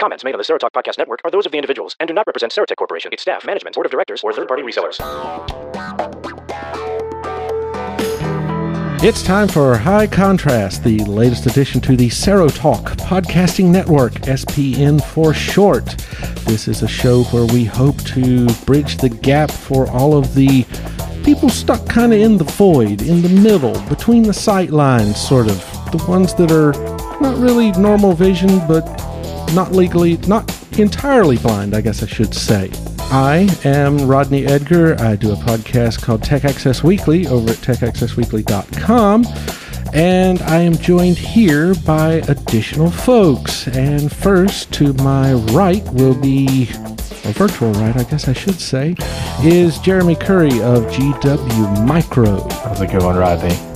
Comments made on the Serotalk Podcast Network are those of the individuals and do not represent Serotek Corporation, its staff, management, board of directors, or third-party resellers. It's time for High Contrast, the latest addition to the Serotalk Podcasting Network, SPN for short. This is a show where we hope to bridge the gap for all of the people stuck kind of in the void, in the middle, between the sight lines, sort of. The ones that are not really normal vision, but not legally, not entirely blind, I guess I should say. I am Rodney Edgar. I do a podcast called Tech Access Weekly over at techaccessweekly.com. And I am joined here by additional folks. And first, to my right will be, or virtual right, I guess I should say, is Jeremy Curry of GW Micro. How's it going, Rodney?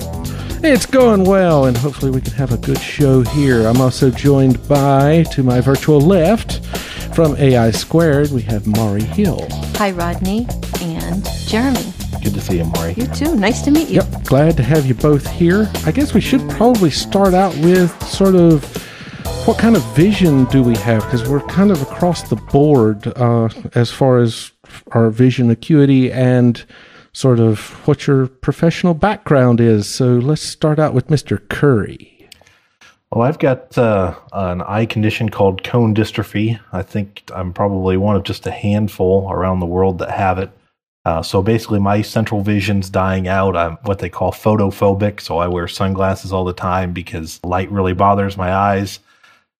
It's going well, and hopefully we can have a good show here. I'm also joined by, to my virtual left, from AI Squared, we have Maury Hill. Hi, Rodney and Jeremy. Good to see you, Maury. You too. Nice to meet you. Yep, glad to have you both here. I guess we should probably start out with sort of what kind of vision do we have? Because we're kind of across the board uh, as far as our vision acuity and sort of what your professional background is. So let's start out with Mr. Curry. Well, I've got uh, an eye condition called cone dystrophy. I think I'm probably one of just a handful around the world that have it. Uh, so basically, my central vision's dying out. I'm what they call photophobic. So I wear sunglasses all the time because light really bothers my eyes.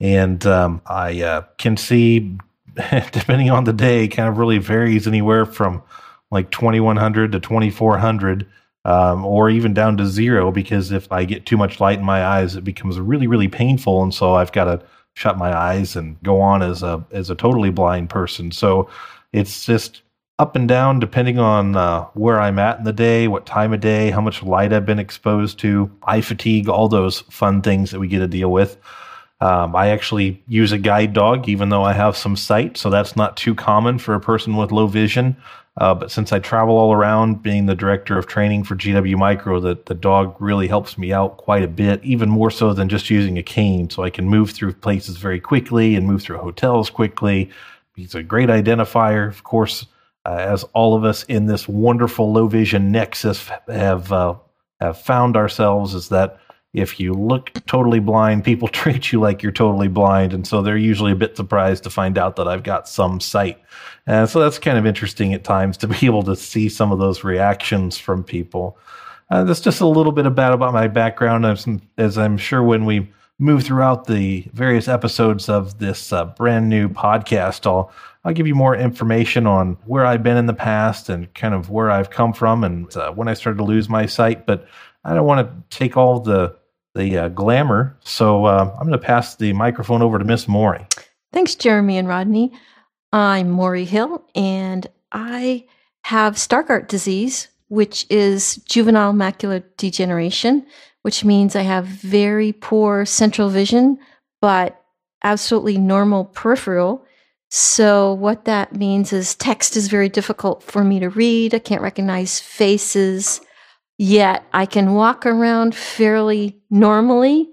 And um, I uh, can see, depending on the day, kind of really varies anywhere from like 2100 to 2400 um, or even down to zero because if i get too much light in my eyes it becomes really really painful and so i've got to shut my eyes and go on as a as a totally blind person so it's just up and down depending on uh, where i'm at in the day what time of day how much light i've been exposed to eye fatigue all those fun things that we get to deal with um, I actually use a guide dog, even though I have some sight, so that's not too common for a person with low vision. Uh, but since I travel all around, being the director of training for GW Micro, the, the dog really helps me out quite a bit, even more so than just using a cane. So I can move through places very quickly and move through hotels quickly. He's a great identifier. Of course, uh, as all of us in this wonderful low vision nexus have uh, have found ourselves, is that if you look totally blind, people treat you like you're totally blind. And so they're usually a bit surprised to find out that I've got some sight. And so that's kind of interesting at times to be able to see some of those reactions from people. Uh, that's just a little bit about about my background, as, as I'm sure when we move throughout the various episodes of this uh, brand new podcast, I'll I'll give you more information on where I've been in the past and kind of where I've come from and uh, when I started to lose my sight. But I don't want to take all the the uh, glamour. So uh, I'm going to pass the microphone over to Miss Maury. Thanks, Jeremy and Rodney. I'm Maury Hill, and I have Stargardt disease, which is juvenile macular degeneration, which means I have very poor central vision, but absolutely normal peripheral. So, what that means is text is very difficult for me to read. I can't recognize faces yet I can walk around fairly normally.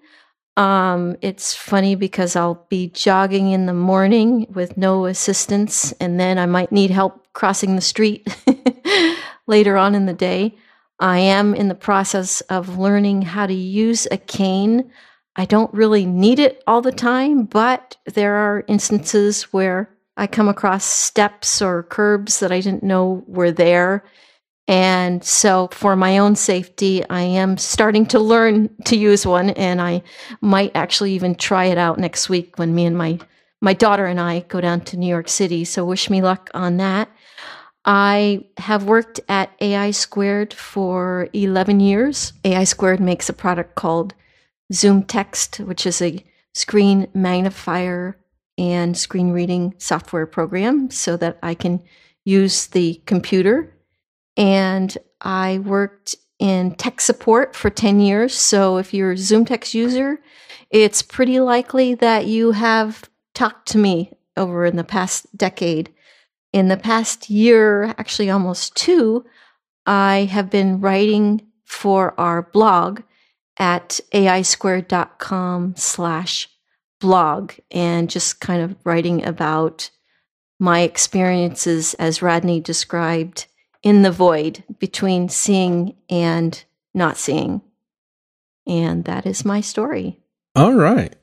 Um, it's funny because I'll be jogging in the morning with no assistance, and then I might need help crossing the street later on in the day. I am in the process of learning how to use a cane. I don't really need it all the time, but there are instances where I come across steps or curbs that I didn't know were there and so, for my own safety, I am starting to learn to use one, and I might actually even try it out next week when me and my my daughter and I go down to New York City. So, wish me luck on that. I have worked at AI Squared for 11 years. AI Squared makes a product called ZoomText, which is a screen magnifier and screen reading software program so that I can use the computer and I worked in tech support for 10 years. So if you're a ZoomText user, it's pretty likely that you have talked to me over in the past decade. In the past year, actually almost two, I have been writing for our blog at aisquared.com slash blog and just kind of writing about my experiences as Rodney described in the void between seeing and not seeing. And that is my story. All right.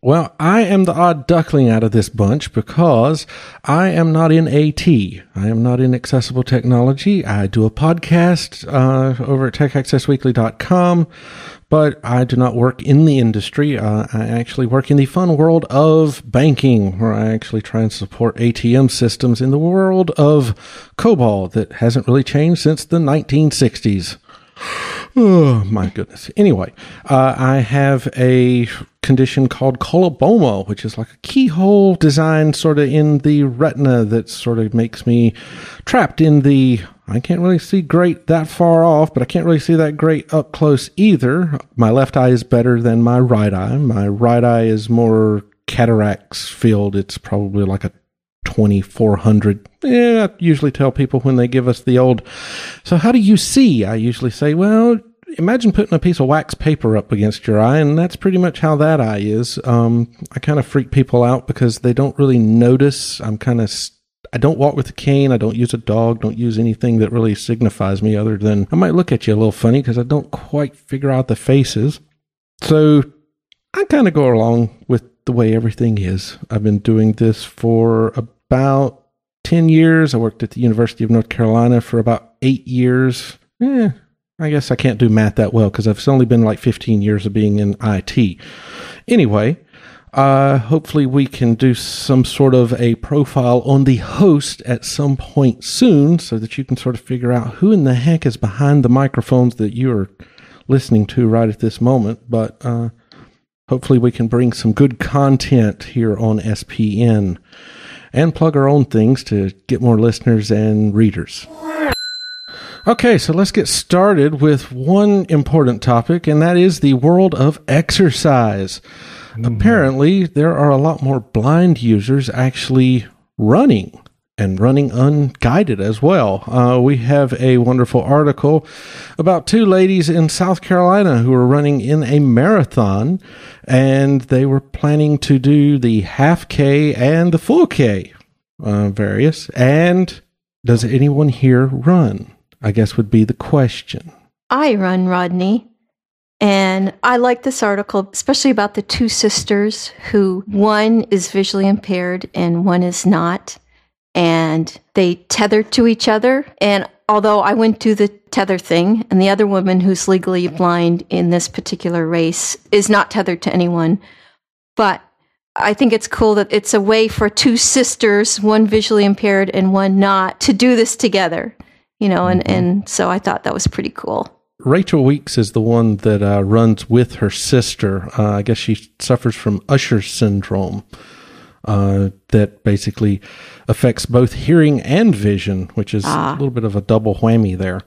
Well, I am the odd duckling out of this bunch because I am not in AT. I am not in accessible technology. I do a podcast uh, over at techaccessweekly.com, but I do not work in the industry. Uh, I actually work in the fun world of banking, where I actually try and support ATM systems in the world of COBOL that hasn't really changed since the 1960s. Oh my goodness. Anyway, uh, I have a condition called coloboma, which is like a keyhole design sort of in the retina that sort of makes me trapped in the. I can't really see great that far off, but I can't really see that great up close either. My left eye is better than my right eye. My right eye is more cataracts filled. It's probably like a 2400. Yeah, I usually tell people when they give us the old, so how do you see? I usually say, well, imagine putting a piece of wax paper up against your eye, and that's pretty much how that eye is. Um, I kind of freak people out because they don't really notice. I'm kind of. St- I don't walk with a cane. I don't use a dog. Don't use anything that really signifies me other than I might look at you a little funny because I don't quite figure out the faces. So I kind of go along with the way everything is. I've been doing this for about 10 years. I worked at the University of North Carolina for about eight years. Eh, I guess I can't do math that well because I've only been like 15 years of being in IT. Anyway, uh, hopefully we can do some sort of a profile on the host at some point soon so that you can sort of figure out who in the heck is behind the microphones that you're listening to right at this moment. But uh, hopefully we can bring some good content here on SPN and plug our own things to get more listeners and readers. Okay, so let's get started with one important topic, and that is the world of exercise. Mm-hmm. Apparently, there are a lot more blind users actually running and running unguided as well. Uh, we have a wonderful article about two ladies in South Carolina who were running in a marathon, and they were planning to do the half K and the full K, uh, various. And does anyone here run? I guess would be the question. I run Rodney. And I like this article, especially about the two sisters who one is visually impaired and one is not. And they tether to each other. And although I went to the tether thing, and the other woman who's legally blind in this particular race is not tethered to anyone, but I think it's cool that it's a way for two sisters, one visually impaired and one not, to do this together you know, and, mm-hmm. and so I thought that was pretty cool. Rachel Weeks is the one that uh, runs with her sister. Uh, I guess she suffers from Usher syndrome, uh, that basically affects both hearing and vision, which is ah. a little bit of a double whammy there.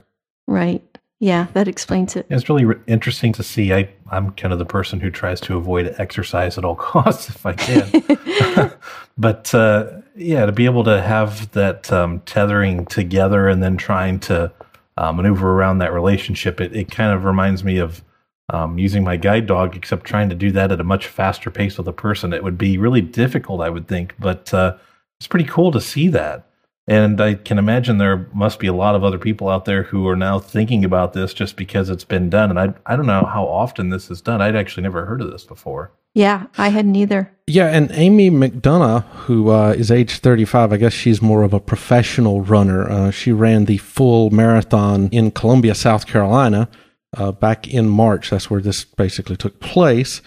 Right. Yeah, that explains it. It's really re- interesting to see. I, I'm kind of the person who tries to avoid exercise at all costs if I can. but uh, yeah, to be able to have that um, tethering together and then trying to uh, maneuver around that relationship, it, it kind of reminds me of um, using my guide dog, except trying to do that at a much faster pace with a person. It would be really difficult, I would think, but uh, it's pretty cool to see that. And I can imagine there must be a lot of other people out there who are now thinking about this just because it's been done. And I, I don't know how often this is done. I'd actually never heard of this before. Yeah, I hadn't either. Yeah, and Amy McDonough, who uh, is age 35, I guess she's more of a professional runner. Uh, she ran the full marathon in Columbia, South Carolina, uh, back in March. That's where this basically took place.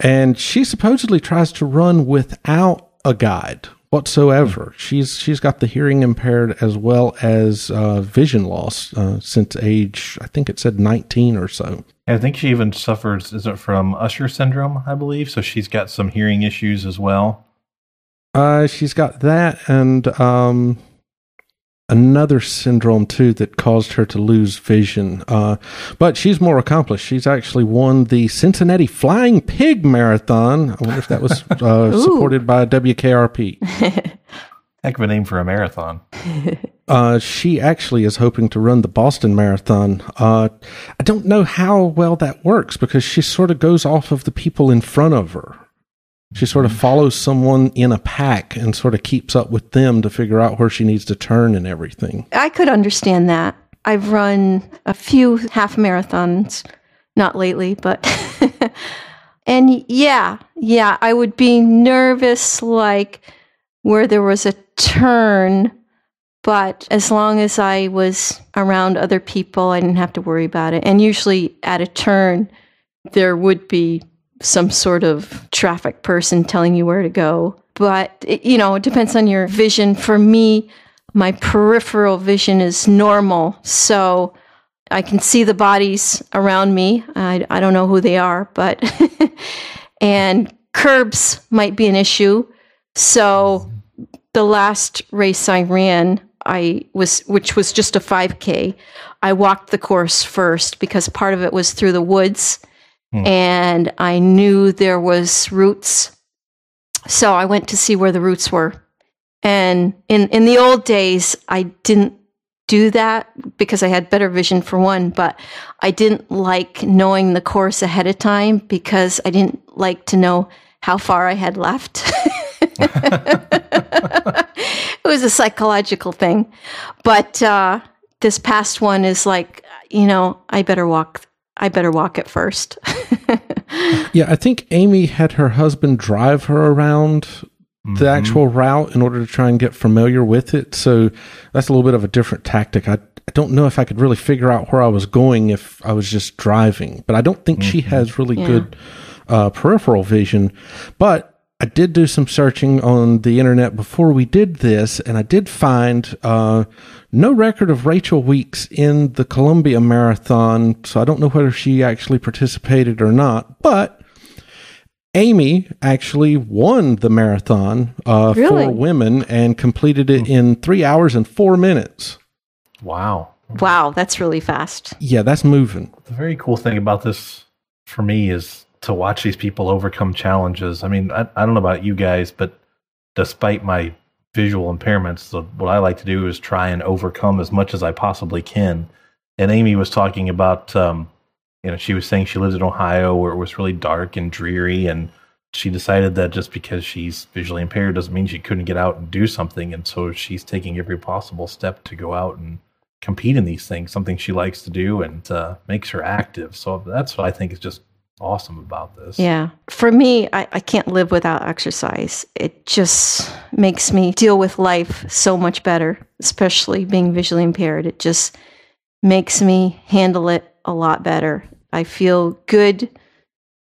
And she supposedly tries to run without a guide, whatsoever. She's she's got the hearing impaired as well as uh, vision loss uh, since age I think it said 19 or so. I think she even suffers is it from Usher syndrome, I believe. So she's got some hearing issues as well. Uh, she's got that and um, another syndrome too that caused her to lose vision. Uh, but she's more accomplished. She's actually won the Cincinnati Flying Pig Marathon. I wonder if that was uh, supported by WKRP. Heck of a name for a marathon. uh, she actually is hoping to run the Boston Marathon. Uh, I don't know how well that works because she sort of goes off of the people in front of her. She sort of follows someone in a pack and sort of keeps up with them to figure out where she needs to turn and everything. I could understand that. I've run a few half marathons, not lately, but. and yeah, yeah, I would be nervous like where there was a turn, but as long as I was around other people, I didn't have to worry about it. And usually at a turn, there would be some sort of traffic person telling you where to go. But, it, you know, it depends on your vision. For me, my peripheral vision is normal. So I can see the bodies around me. I, I don't know who they are, but, and curbs might be an issue. So the last race I ran, I was, which was just a 5K, I walked the course first because part of it was through the woods Hmm. And I knew there was roots. So I went to see where the roots were. And in, in the old days, I didn't do that because I had better vision for one, but I didn't like knowing the course ahead of time because I didn't like to know how far I had left. it was a psychological thing. But uh, this past one is like, you know, I better walk I better walk it first. yeah, I think Amy had her husband drive her around mm-hmm. the actual route in order to try and get familiar with it. So that's a little bit of a different tactic. I, I don't know if I could really figure out where I was going if I was just driving, but I don't think mm-hmm. she has really yeah. good uh, peripheral vision. But I did do some searching on the internet before we did this, and I did find uh, no record of Rachel Weeks in the Columbia Marathon. So I don't know whether she actually participated or not, but Amy actually won the marathon uh, really? for women and completed it in three hours and four minutes. Wow. Wow, that's really fast. Yeah, that's moving. The very cool thing about this for me is to watch these people overcome challenges. I mean, I, I don't know about you guys, but despite my visual impairments, the, what I like to do is try and overcome as much as I possibly can. And Amy was talking about, um, you know, she was saying she lives in Ohio where it was really dark and dreary, and she decided that just because she's visually impaired doesn't mean she couldn't get out and do something. And so she's taking every possible step to go out and compete in these things, something she likes to do and uh, makes her active. So that's what I think is just awesome about this. Yeah. For me, I, I can't live without exercise. It just makes me deal with life so much better, especially being visually impaired. It just makes me handle it a lot better. I feel good,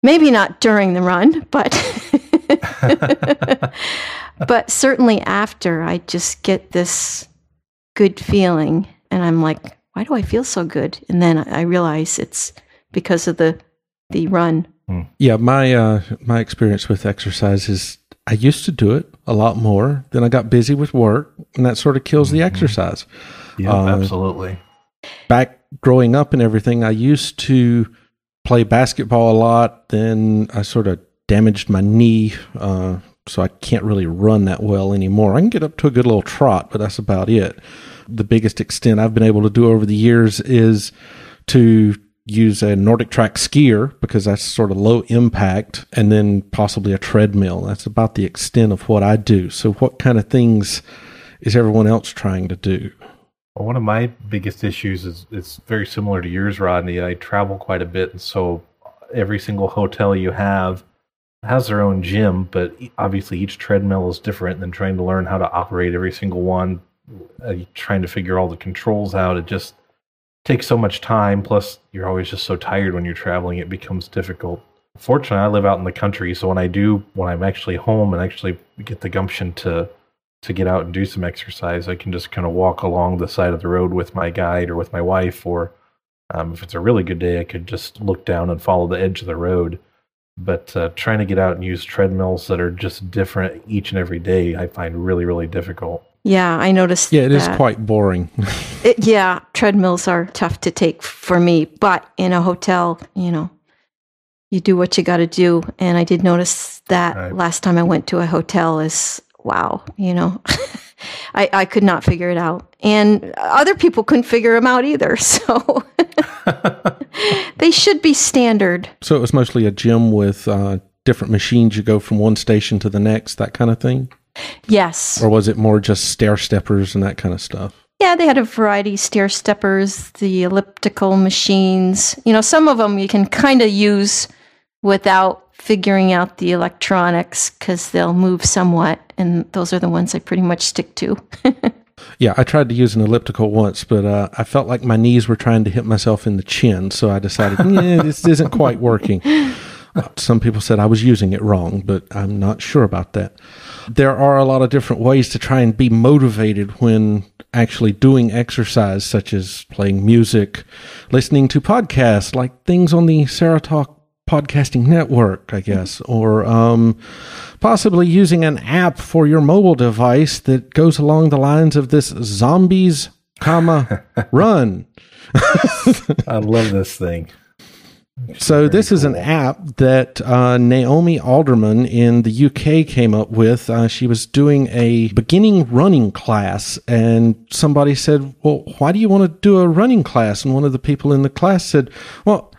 maybe not during the run, but. but certainly after, I just get this good feeling, and I'm like, why do I feel so good? And then I realize it's because of the the run. Hmm. Yeah, my uh, my experience with exercise is I used to do it a lot more. Then I got busy with work, and that sort of kills mm-hmm. the exercise. Yeah, uh, absolutely. Back growing up and everything, I used to play basketball a lot. Then I sort of damaged my knee, uh, so I can't really run that well anymore. I can get up to a good little trot, but that's about it. The biggest extent I've been able to do over the years is to use a Nordic track skier because that's sort of low impact, and then possibly a treadmill. That's about the extent of what I do. So, what kind of things is everyone else trying to do? Well, one of my biggest issues is it's very similar to yours, Rodney. I travel quite a bit, and so every single hotel you have has their own gym, but obviously each treadmill is different. And trying to learn how to operate every single one, uh, trying to figure all the controls out, it just takes so much time. Plus, you're always just so tired when you're traveling, it becomes difficult. Fortunately, I live out in the country, so when I do, when I'm actually home and actually get the gumption to to get out and do some exercise, I can just kind of walk along the side of the road with my guide or with my wife, or um, if it's a really good day, I could just look down and follow the edge of the road. But uh, trying to get out and use treadmills that are just different each and every day, I find really, really difficult. Yeah, I noticed. Yeah, it that. is quite boring. it, yeah, treadmills are tough to take for me, but in a hotel, you know, you do what you got to do. And I did notice that right. last time I went to a hotel is wow, you know, I, I could not figure it out. And other people couldn't figure them out either. So they should be standard. So it was mostly a gym with uh, different machines, you go from one station to the next, that kind of thing? Yes. Or was it more just stair steppers and that kind of stuff? Yeah, they had a variety stair steppers, the elliptical machines. You know, some of them you can kind of use without figuring out the electronics because they'll move somewhat. And those are the ones I pretty much stick to. Yeah, I tried to use an elliptical once, but uh, I felt like my knees were trying to hit myself in the chin. So I decided, yeah, this isn't quite working. Uh, some people said I was using it wrong, but I'm not sure about that. There are a lot of different ways to try and be motivated when actually doing exercise, such as playing music, listening to podcasts, like things on the Serotalk podcasting network, I guess, or um, possibly using an app for your mobile device that goes along the lines of this zombies, comma run. I love this thing. So this is an app that uh, Naomi Alderman in the UK came up with. Uh, she was doing a beginning running class, and somebody said, "Well, why do you want to do a running class?" And one of the people in the class said, "Well,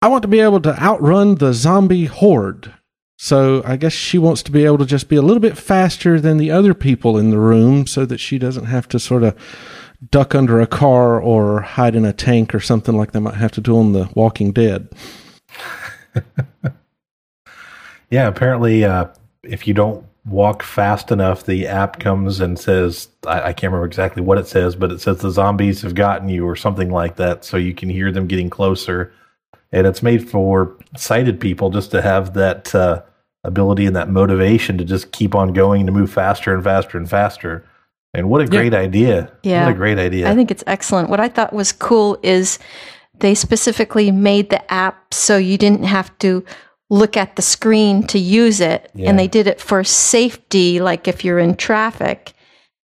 I want to be able to outrun the zombie horde." So I guess she wants to be able to just be a little bit faster than the other people in the room, so that she doesn't have to sort of duck under a car or hide in a tank or something like they might have to do on The Walking Dead. yeah, apparently, uh, if you don't walk fast enough, the app comes and says, I, I, can't remember exactly what it says, but it says the zombies have gotten you or something like that. So you can hear them getting closer. And it's made for sighted people just to have that uh, ability and that motivation to just keep on going to move faster and faster and faster. And what a great yeah. idea. Yeah. What a great idea. I think it's excellent. What I thought was cool is they specifically made the app so you didn't have to look at the screen to use it. Yeah. And they did it for safety, like if you're in traffic,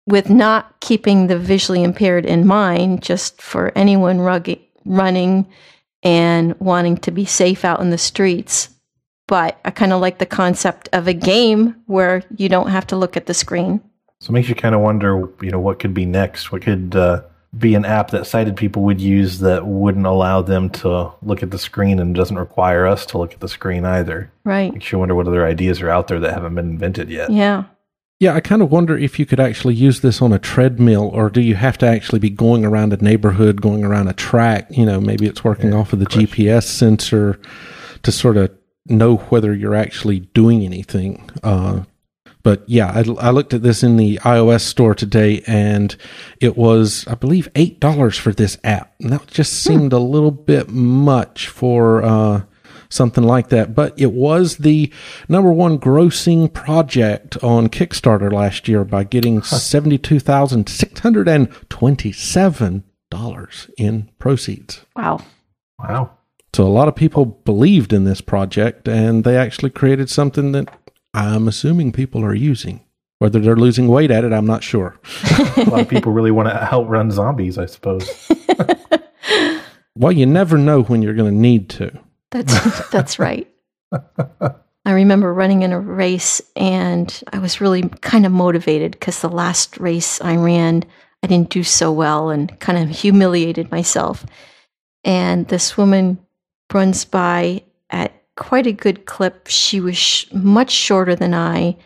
with not keeping the visually impaired in mind, just for anyone running and wanting to be safe out in the streets. But I kind of like the concept of a game where you don't have to look at the screen. So it makes you kind of wonder, you know, what could be next? What could uh, be an app that sighted people would use that wouldn't allow them to look at the screen and doesn't require us to look at the screen either? Right. Makes you wonder what other ideas are out there that haven't been invented yet. Yeah. Yeah, I kind of wonder if you could actually use this on a treadmill, or do you have to actually be going around a neighborhood, going around a track? You know, maybe it's working yeah, off of the question. GPS sensor to sort of know whether you're actually doing anything. Uh, but yeah, I, I, looked at this in the iOS store today and it was, I believe, $8 for this app. And that just hmm. seemed hmm. a little bit much for, uh, something like that. But it was the number one grossing project on Kickstarter last year by getting huh. $72,627 in proceeds. Wow. Wow. So a lot of people believed in this project and they actually created something that I'm assuming people are using. Whether they're losing weight at it, I'm not sure. a lot of people really want to outrun zombies, I suppose. well, you never know when you're going to need to. That's that's right. I remember running in a race and I was really kind of motivated because the last race I ran, I didn't do so well and kind of humiliated myself. And this woman runs by at quite a good clip. She was sh- much shorter than I,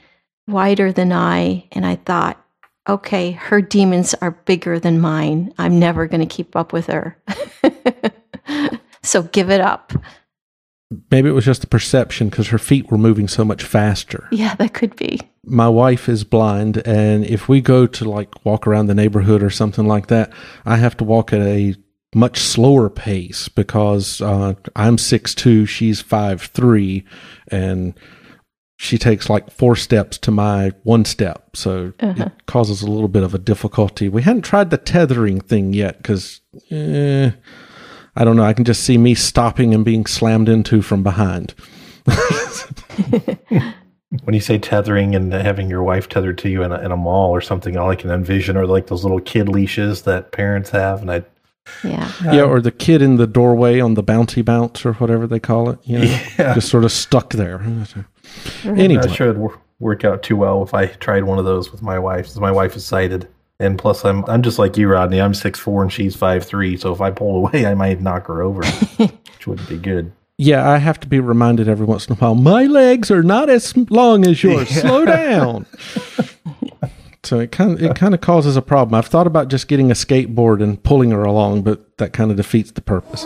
wider than I, and I thought, okay, her demons are bigger than mine. I'm never going to keep up with her. so give it up. Maybe it was just the perception because her feet were moving so much faster. Yeah, that could be. My wife is blind, and if we go to like walk around the neighborhood or something like that, I have to walk at a much slower pace because uh, I'm six two, she's five three, and she takes like four steps to my one step, so uh-huh. it causes a little bit of a difficulty. We hadn't tried the tethering thing yet because eh, I don't know. I can just see me stopping and being slammed into from behind. when you say tethering and having your wife tethered to you in a, in a mall or something, all I can envision are like those little kid leashes that parents have, and I yeah. Yeah, um, or the kid in the doorway on the bounty bounce or whatever they call it. You know, yeah. just sort of stuck there. Mm-hmm. Anyway. I'm not sure it'd work out too well if I tried one of those with my wife. Because my wife is sighted, and plus I'm I'm just like you, Rodney. I'm six four and she's five three. So if I pull away, I might knock her over, which wouldn't be good. Yeah, I have to be reminded every once in a while. My legs are not as long as yours. Yeah. Slow down. so it kind of it kind of causes a problem. I've thought about just getting a skateboard and pulling her along, but that kind of defeats the purpose.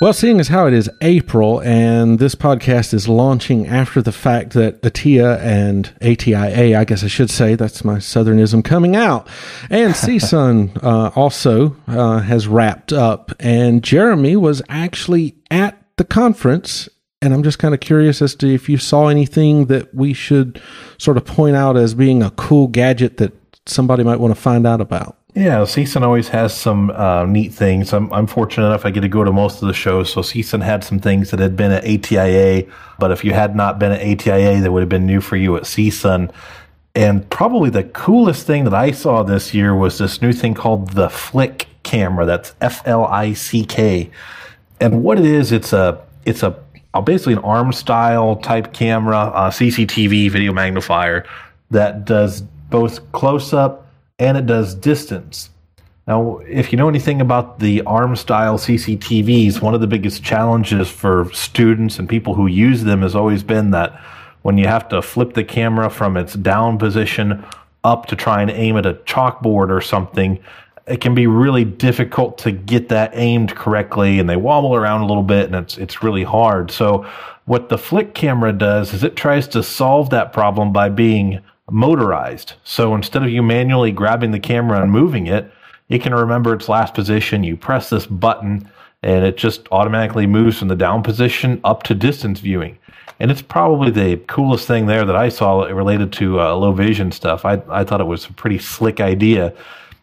Well, seeing as how it is April and this podcast is launching after the fact that ATIA and ATIA, I guess I should say, that's my southernism coming out, and CSUN uh, also uh, has wrapped up, and Jeremy was actually at the conference. And I'm just kind of curious as to if you saw anything that we should sort of point out as being a cool gadget that somebody might want to find out about. Yeah, CSUN always has some uh, neat things. I'm, I'm fortunate enough I get to go to most of the shows. So CSUN had some things that had been at ATIA, but if you had not been at ATIA, that would have been new for you at CSUN. And probably the coolest thing that I saw this year was this new thing called the Flick camera. That's F L I C K. And what it is, it's a it's a uh, basically an arm style type camera, uh, CCTV video magnifier that does both close up and it does distance. Now, if you know anything about the ARM style CCTVs, one of the biggest challenges for students and people who use them has always been that when you have to flip the camera from its down position up to try and aim at a chalkboard or something, it can be really difficult to get that aimed correctly and they wobble around a little bit and it's it's really hard. So what the flick camera does is it tries to solve that problem by being motorized. So instead of you manually grabbing the camera and moving it, it can remember its last position. You press this button and it just automatically moves from the down position up to distance viewing. And it's probably the coolest thing there that I saw related to uh, low vision stuff. I, I thought it was a pretty slick idea.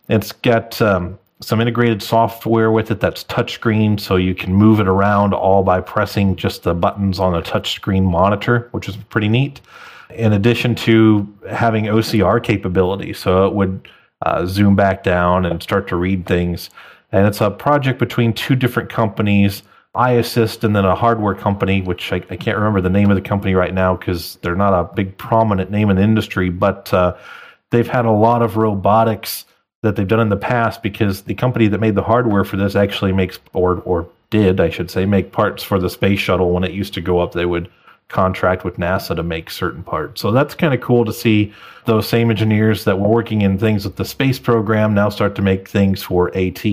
It's got um, some integrated software with it that's touchscreen, so you can move it around all by pressing just the buttons on a touchscreen monitor, which is pretty neat in addition to having OCR capability. So it would uh, zoom back down and start to read things. And it's a project between two different companies, iAssist and then a hardware company, which I, I can't remember the name of the company right now because they're not a big prominent name in the industry, but uh, they've had a lot of robotics that they've done in the past because the company that made the hardware for this actually makes or or did I should say make parts for the space shuttle when it used to go up. They would contract with NASA to make certain parts. So that's kind of cool to see those same engineers that were working in things with the space program now start to make things for AT.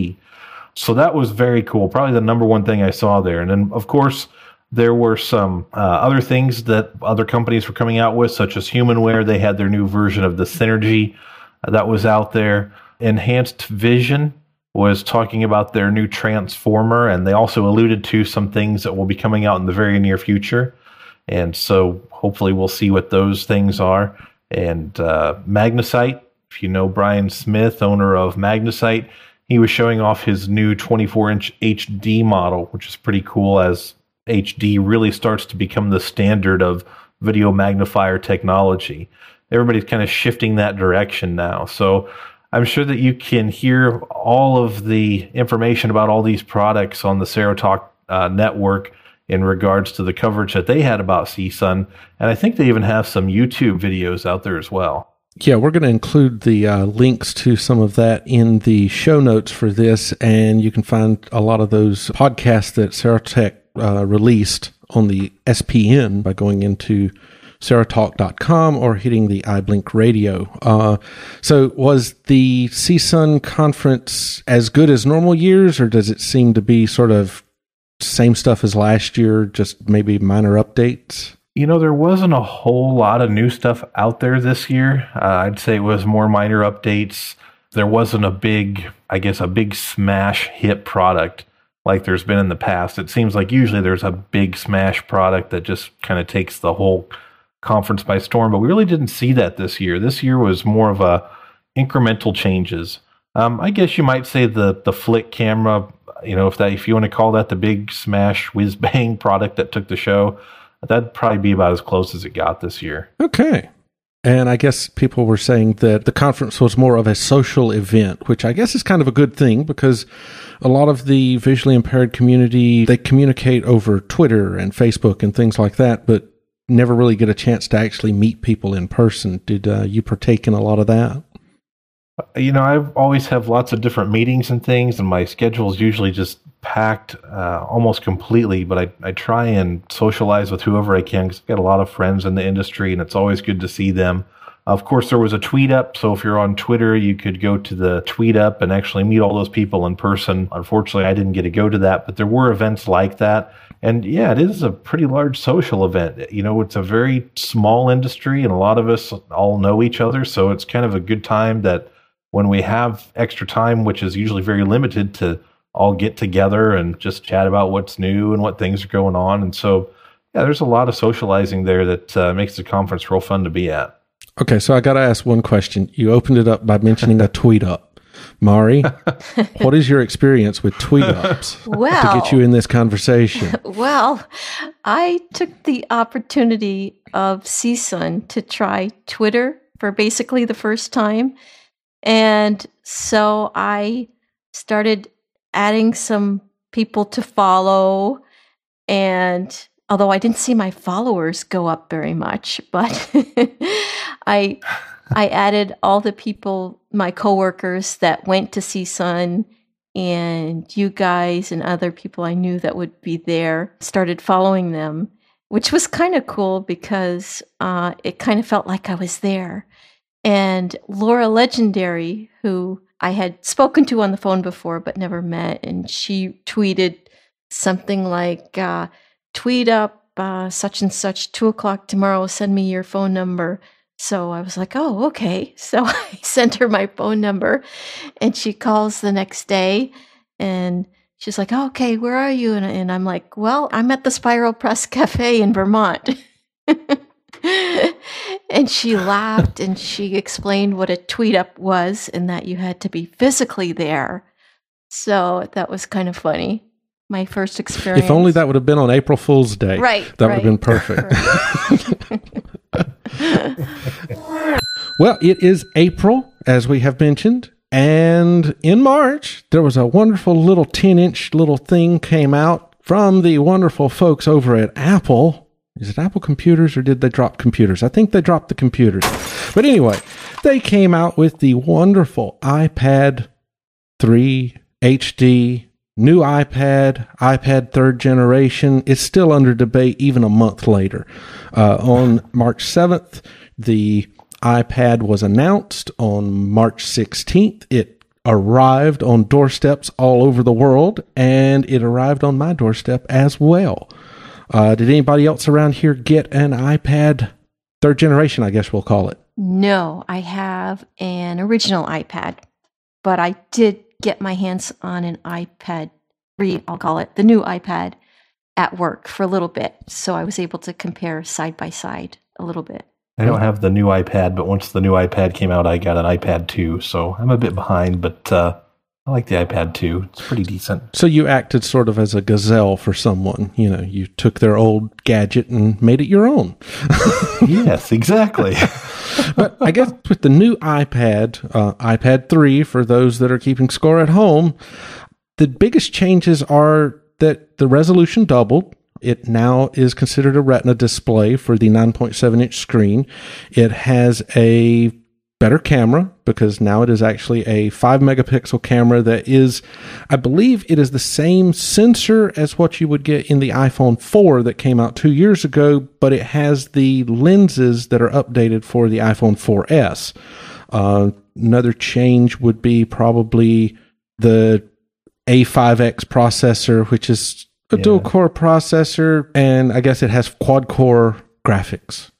So that was very cool. Probably the number one thing I saw there. And then, of course, there were some uh, other things that other companies were coming out with, such as Humanware. They had their new version of the Synergy that was out there. Enhanced Vision was talking about their new transformer, and they also alluded to some things that will be coming out in the very near future. And so hopefully we'll see what those things are. And uh, Magnisight, if you know Brian Smith, owner of Magnisight, he was showing off his new 24 inch HD model, which is pretty cool as HD really starts to become the standard of video magnifier technology. Everybody's kind of shifting that direction now. So I'm sure that you can hear all of the information about all these products on the Serotalk uh, network in regards to the coverage that they had about CSUN. And I think they even have some YouTube videos out there as well. Yeah, we're going to include the uh, links to some of that in the show notes for this, and you can find a lot of those podcasts that Serotalk uh, released on the SPN by going into serotalk.com or hitting the iBlink radio. Uh, so, was the CSUN conference as good as normal years, or does it seem to be sort of same stuff as last year, just maybe minor updates? You know, there wasn't a whole lot of new stuff out there this year. Uh, I'd say it was more minor updates. There wasn't a big, I guess, a big smash hit product like there's been in the past. It seems like usually there's a big smash product that just kind of takes the whole conference by storm, but we really didn't see that this year. This year was more of a incremental changes. Um, I guess you might say the the flick camera, you know, if that if you want to call that the big smash whiz bang product that took the show, that'd probably be about as close as it got this year. Okay. And I guess people were saying that the conference was more of a social event, which I guess is kind of a good thing because a lot of the visually impaired community, they communicate over Twitter and Facebook and things like that, but never really get a chance to actually meet people in person. Did uh, you partake in a lot of that? You know, I always have lots of different meetings and things, and my schedule is usually just packed uh, almost completely. But I, I try and socialize with whoever I can because I've got a lot of friends in the industry, and it's always good to see them. Of course, there was a tweet up. So if you're on Twitter, you could go to the tweet up and actually meet all those people in person. Unfortunately, I didn't get to go to that, but there were events like that. And yeah, it is a pretty large social event. You know, it's a very small industry, and a lot of us all know each other. So it's kind of a good time that when we have extra time, which is usually very limited, to all get together and just chat about what's new and what things are going on. And so, yeah, there's a lot of socializing there that uh, makes the conference real fun to be at. Okay, so I got to ask one question. You opened it up by mentioning a tweet up. Mari, what is your experience with tweet ups well, to get you in this conversation? Well, I took the opportunity of CSUN to try Twitter for basically the first time. And so I started adding some people to follow. And although I didn't see my followers go up very much, but I I added all the people, my coworkers that went to CSUN and you guys and other people I knew that would be there started following them, which was kind of cool because uh, it kind of felt like I was there. And Laura Legendary, who I had spoken to on the phone before but never met, and she tweeted something like, uh, tweet up uh, such and such, two o'clock tomorrow, send me your phone number. So I was like, oh, okay. So I sent her my phone number and she calls the next day and she's like, oh, okay, where are you? And, and I'm like, well, I'm at the Spiral Press Cafe in Vermont. and she laughed and she explained what a tweet up was and that you had to be physically there. So that was kind of funny. My first experience. If only that would have been on April Fool's Day. Right. That right, would have been perfect. well, it is April, as we have mentioned. And in March, there was a wonderful little 10 inch little thing came out from the wonderful folks over at Apple is it Apple Computers or did they drop computers? I think they dropped the computers. But anyway, they came out with the wonderful iPad 3 HD, new iPad, iPad third generation. It's still under debate even a month later. Uh, on March 7th, the iPad was announced. On March 16th, it arrived on doorsteps all over the world, and it arrived on my doorstep as well. Uh, did anybody else around here get an iPad third generation? I guess we'll call it. No, I have an original iPad, but I did get my hands on an iPad 3, I'll call it, the new iPad at work for a little bit. So I was able to compare side by side a little bit. I don't have the new iPad, but once the new iPad came out, I got an iPad 2. So I'm a bit behind, but uh, I like the iPad too. It's pretty decent. So you acted sort of as a gazelle for someone. You know, you took their old gadget and made it your own. yes, exactly. but I guess with the new iPad, uh, iPad 3, for those that are keeping score at home, the biggest changes are that the resolution doubled. It now is considered a retina display for the 9.7 inch screen. It has a better camera because now it is actually a 5 megapixel camera that is i believe it is the same sensor as what you would get in the iphone 4 that came out two years ago but it has the lenses that are updated for the iphone 4s uh, another change would be probably the a5x processor which is a yeah. dual core processor and i guess it has quad core graphics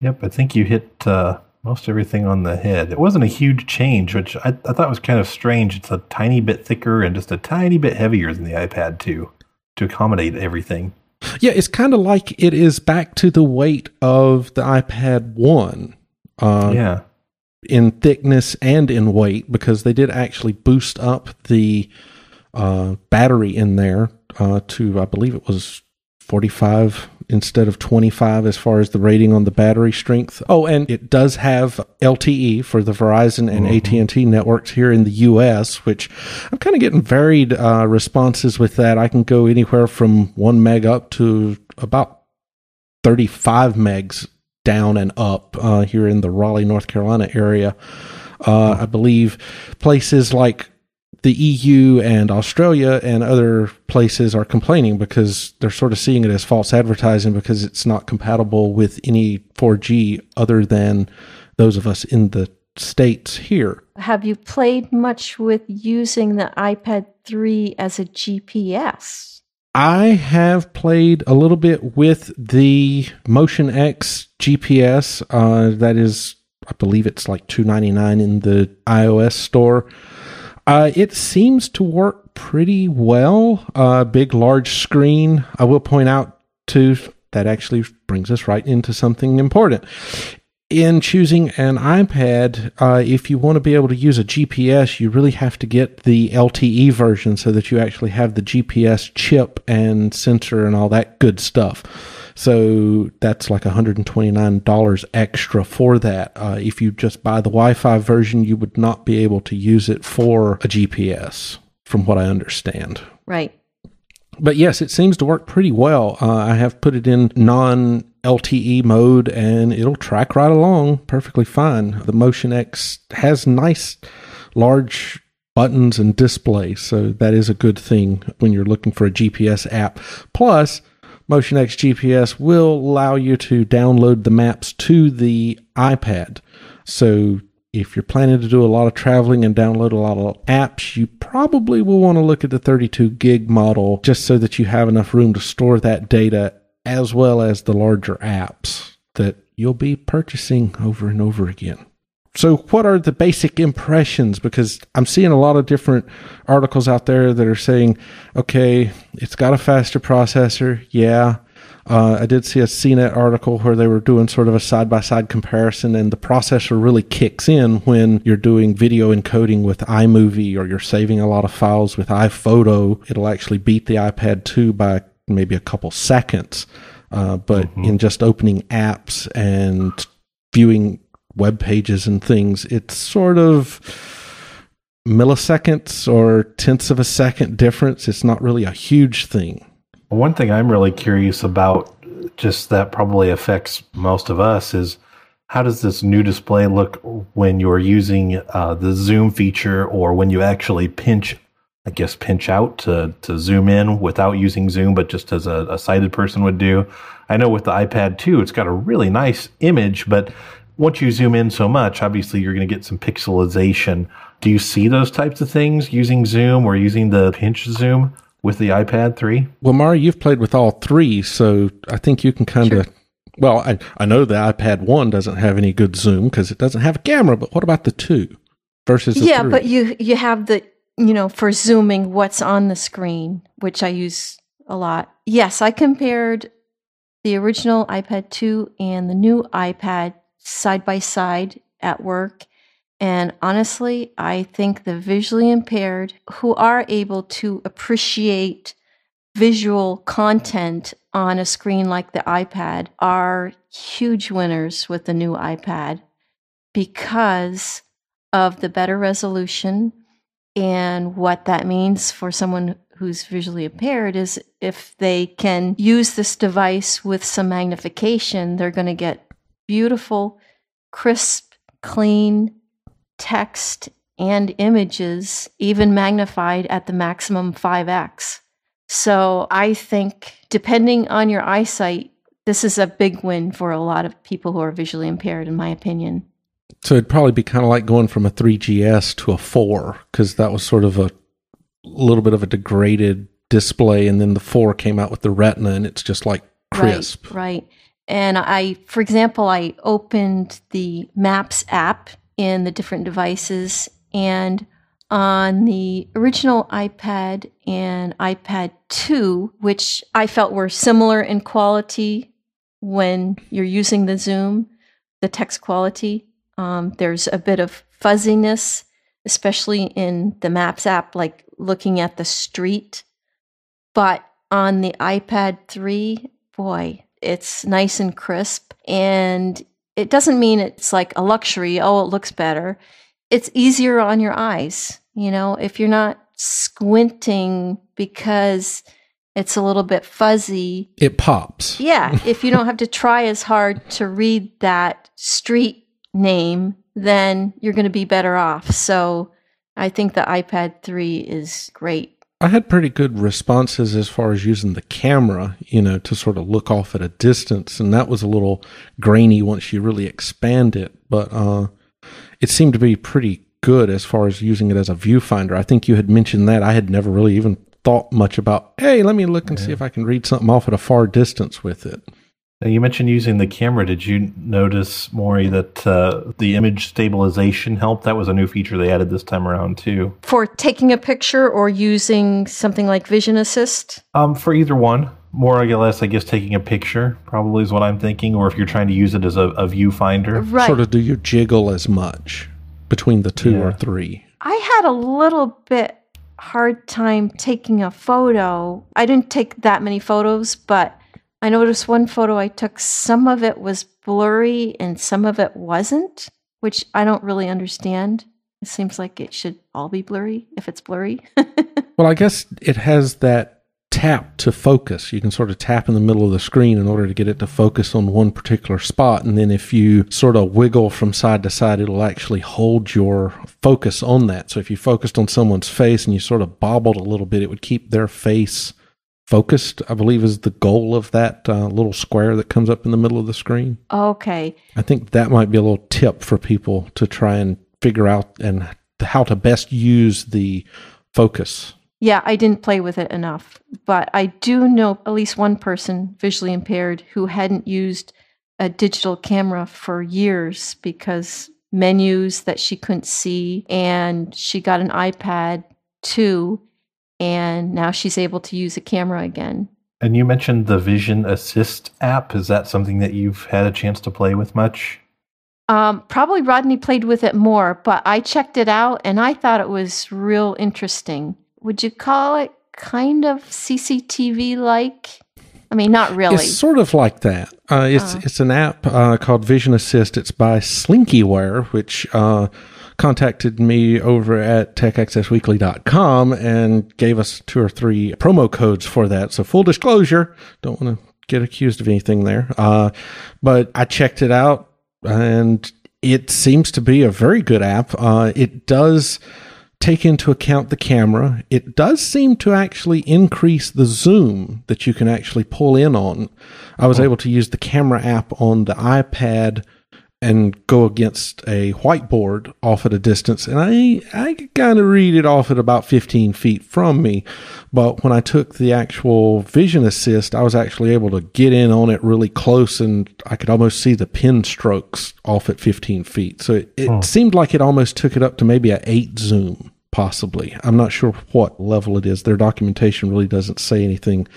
yep i think you hit uh most everything on the head. It wasn't a huge change, which I, I thought was kind of strange. It's a tiny bit thicker and just a tiny bit heavier than the iPad 2 to accommodate everything. Yeah, it's kind of like it is back to the weight of the iPad 1. Uh, yeah. In thickness and in weight, because they did actually boost up the uh, battery in there uh, to, I believe it was 45 instead of 25 as far as the rating on the battery strength. Oh, and it does have LTE for the Verizon and mm-hmm. AT&T networks here in the US, which I'm kind of getting varied uh, responses with that. I can go anywhere from 1 meg up to about 35 megs down and up uh, here in the Raleigh, North Carolina area. Uh, I believe places like the EU and Australia and other places are complaining because they're sort of seeing it as false advertising because it's not compatible with any 4G other than those of us in the states here. Have you played much with using the iPad 3 as a GPS? I have played a little bit with the Motion X GPS. Uh, that is, I believe it's like two ninety nine in the iOS store. Uh, it seems to work pretty well. Uh, big, large screen. I will point out too that actually brings us right into something important. In choosing an iPad, uh, if you want to be able to use a GPS, you really have to get the LTE version so that you actually have the GPS chip and sensor and all that good stuff. So that's like $129 extra for that. Uh, if you just buy the Wi Fi version, you would not be able to use it for a GPS, from what I understand. Right. But yes, it seems to work pretty well. Uh, I have put it in non LTE mode and it'll track right along perfectly fine. The Motion X has nice large buttons and display, so that is a good thing when you're looking for a GPS app. Plus, Motion X GPS will allow you to download the maps to the iPad. So if you're planning to do a lot of traveling and download a lot of apps, you probably will want to look at the 32 gig model just so that you have enough room to store that data as well as the larger apps that you'll be purchasing over and over again. So, what are the basic impressions? Because I'm seeing a lot of different articles out there that are saying, okay, it's got a faster processor. Yeah. Uh, I did see a CNET article where they were doing sort of a side by side comparison, and the processor really kicks in when you're doing video encoding with iMovie or you're saving a lot of files with iPhoto. It'll actually beat the iPad 2 by maybe a couple seconds. Uh, but mm-hmm. in just opening apps and viewing web pages and things, it's sort of milliseconds or tenths of a second difference. It's not really a huge thing. One thing I'm really curious about, just that probably affects most of us, is how does this new display look when you're using uh, the zoom feature or when you actually pinch I guess pinch out to to zoom in without using zoom, but just as a, a, sighted person would do. I know with the iPad 2, it's got a really nice image, but once you zoom in so much, obviously you're going to get some pixelization. Do you see those types of things using zoom or using the pinch zoom with the iPad 3? Well, Maury, you've played with all three, so I think you can kind of. Sure. Well, I, I know the iPad 1 doesn't have any good zoom because it doesn't have a camera, but what about the 2 versus the Yeah, 3? but you you have the you know, for zooming what's on the screen, which I use a lot. Yes, I compared the original iPad 2 and the new iPad side by side at work. And honestly, I think the visually impaired who are able to appreciate visual content on a screen like the iPad are huge winners with the new iPad because of the better resolution. And what that means for someone who's visually impaired is if they can use this device with some magnification, they're going to get beautiful, crisp, clean text and images, even magnified at the maximum 5x. So I think, depending on your eyesight, this is a big win for a lot of people who are visually impaired, in my opinion. So it'd probably be kind of like going from a 3GS to a 4 because that was sort of a little bit of a degraded display, and then the 4 came out with the Retina, and it's just like crisp. Right. right. And I, for example, I opened the Maps app in the different devices, and on the original iPad and iPad 2, which I felt were similar in quality when you're using the zoom, the text quality. Um, there's a bit of fuzziness, especially in the Maps app, like looking at the street. But on the iPad 3, boy, it's nice and crisp. And it doesn't mean it's like a luxury, oh, it looks better. It's easier on your eyes. You know, if you're not squinting because it's a little bit fuzzy, it pops. Yeah. if you don't have to try as hard to read that street name then you're going to be better off. So I think the iPad 3 is great. I had pretty good responses as far as using the camera, you know, to sort of look off at a distance. And that was a little grainy once you really expand it. But uh, it seemed to be pretty good as far as using it as a viewfinder. I think you had mentioned that. I had never really even thought much about, hey, let me look and yeah. see if I can read something off at a far distance with it. Now you mentioned using the camera. Did you notice, Maury, that uh, the image stabilization helped? That was a new feature they added this time around too. For taking a picture or using something like Vision Assist? Um, for either one. More or less, I guess, taking a picture probably is what I'm thinking, or if you're trying to use it as a, a viewfinder. Right. Sort of do you jiggle as much between the two yeah. or three? I had a little bit hard time taking a photo. I didn't take that many photos, but I noticed one photo I took, some of it was blurry and some of it wasn't, which I don't really understand. It seems like it should all be blurry if it's blurry. well, I guess it has that tap to focus. You can sort of tap in the middle of the screen in order to get it to focus on one particular spot. And then if you sort of wiggle from side to side, it'll actually hold your focus on that. So if you focused on someone's face and you sort of bobbled a little bit, it would keep their face focused, I believe is the goal of that uh, little square that comes up in the middle of the screen. Okay. I think that might be a little tip for people to try and figure out and how to best use the focus. Yeah, I didn't play with it enough, but I do know at least one person visually impaired who hadn't used a digital camera for years because menus that she couldn't see and she got an iPad too and now she's able to use a camera again. And you mentioned the Vision Assist app. Is that something that you've had a chance to play with much? Um, probably Rodney played with it more, but I checked it out and I thought it was real interesting. Would you call it kind of CCTV like? I mean, not really. It's sort of like that. Uh, it's uh, it's an app uh, called Vision Assist. It's by Slinkyware, which uh, contacted me over at techaccessweekly.com and gave us two or three promo codes for that. So full disclosure, don't want to get accused of anything there. Uh, but I checked it out and it seems to be a very good app. Uh, it does take into account the camera. It does seem to actually increase the zoom that you can actually pull in on. I was oh. able to use the camera app on the iPad and go against a whiteboard off at a distance. And I, I could kind of read it off at about 15 feet from me. But when I took the actual vision assist, I was actually able to get in on it really close and I could almost see the pen strokes off at 15 feet. So it, it hmm. seemed like it almost took it up to maybe a eight zoom. Possibly. I'm not sure what level it is. Their documentation really doesn't say anything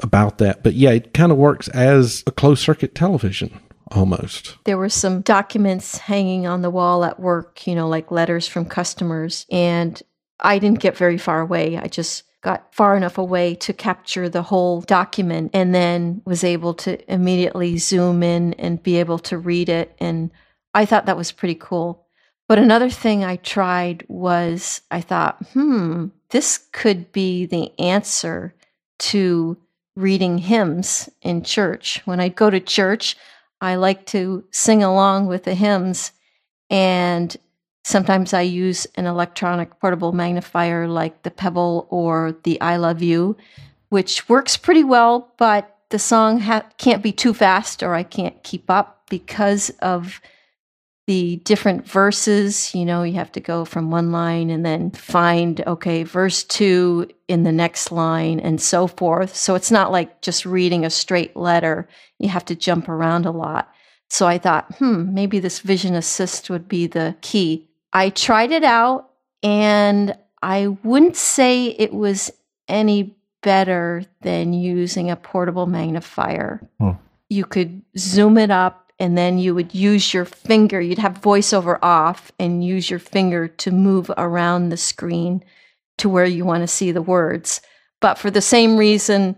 about that. But yeah, it kind of works as a closed circuit television almost. There were some documents hanging on the wall at work, you know, like letters from customers. And I didn't get very far away. I just got far enough away to capture the whole document and then was able to immediately zoom in and be able to read it. And I thought that was pretty cool. But another thing I tried was I thought, hmm, this could be the answer to reading hymns in church. When I go to church, I like to sing along with the hymns, and sometimes I use an electronic portable magnifier like the Pebble or the I Love You, which works pretty well, but the song ha- can't be too fast or I can't keep up because of the different verses. You know, you have to go from one line and then find, okay, verse two in the next line and so forth. So it's not like just reading a straight letter. You have to jump around a lot. So I thought, hmm, maybe this vision assist would be the key. I tried it out and I wouldn't say it was any better than using a portable magnifier. Hmm. You could zoom it up and then you would use your finger, you'd have voiceover off and use your finger to move around the screen to where you want to see the words. But for the same reason,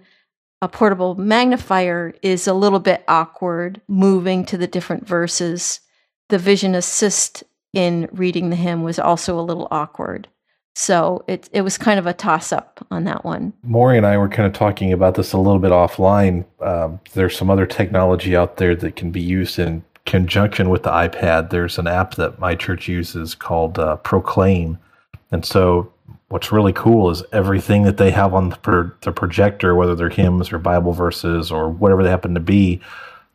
a portable magnifier is a little bit awkward moving to the different verses. The vision assist in reading the hymn was also a little awkward. So it it was kind of a toss up on that one. Maury and I were kind of talking about this a little bit offline. Um, there's some other technology out there that can be used in conjunction with the iPad, there's an app that my church uses called uh, Proclaim. And so, what's really cool is everything that they have on the, pro- the projector, whether they're hymns or Bible verses or whatever they happen to be,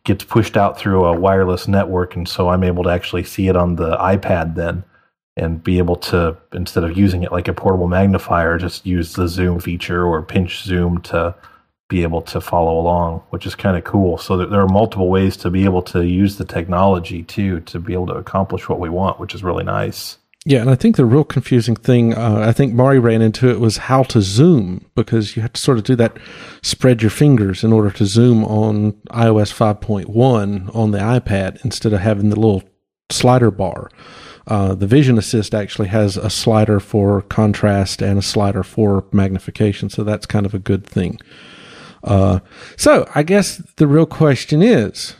gets pushed out through a wireless network. And so, I'm able to actually see it on the iPad then and be able to, instead of using it like a portable magnifier, just use the zoom feature or pinch zoom to be able to follow along, which is kind of cool. So there are multiple ways to be able to use the technology too to be able to accomplish what we want, which is really nice. Yeah, and I think the real confusing thing, uh, I think Maury ran into it, was how to zoom because you have to sort of do that spread your fingers in order to zoom on iOS 5.1 on the iPad instead of having the little slider bar. Uh, the Vision Assist actually has a slider for contrast and a slider for magnification, so that's kind of a good thing. Uh, so I guess the real question is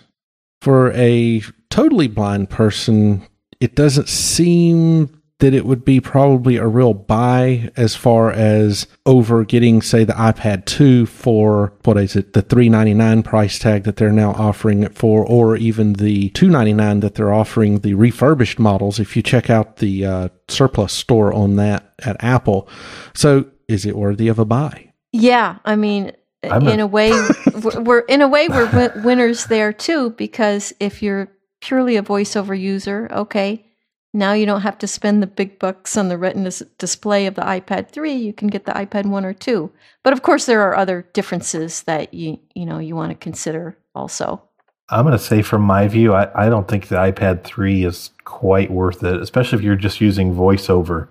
for a totally blind person, it doesn't seem that it would be probably a real buy as far as over getting, say, the iPad 2 for what is it, the 399 price tag that they're now offering it for, or even the 299 that they're offering the refurbished models if you check out the uh, surplus store on that at Apple. So is it worthy of a buy? Yeah, I mean, I'm in a, a way, we're in a way we're winners there too because if you're purely a voiceover user, okay, now you don't have to spend the big bucks on the Retina display of the iPad 3. You can get the iPad 1 or 2. But of course, there are other differences that you you know you want to consider also. I'm going to say, from my view, I, I don't think the iPad 3 is quite worth it, especially if you're just using voiceover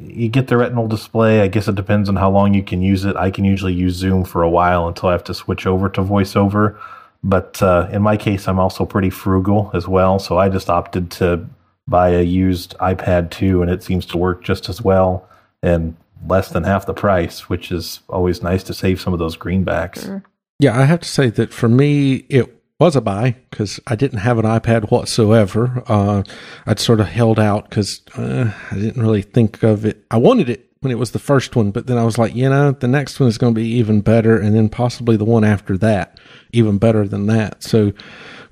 you get the retinal display. I guess it depends on how long you can use it. I can usually use Zoom for a while until I have to switch over to VoiceOver. But uh, in my case, I'm also pretty frugal as well. So I just opted to buy a used iPad 2, and it seems to work just as well and less than half the price, which is always nice to save some of those greenbacks. Sure. Yeah, I have to say that for me, it was a buy because I didn't have an iPad whatsoever. Uh, I'd sort of held out because uh, I didn't really think of it. I wanted it when it was the first one, but then I was like, you know, the next one is going to be even better, and then possibly the one after that, even better than that. So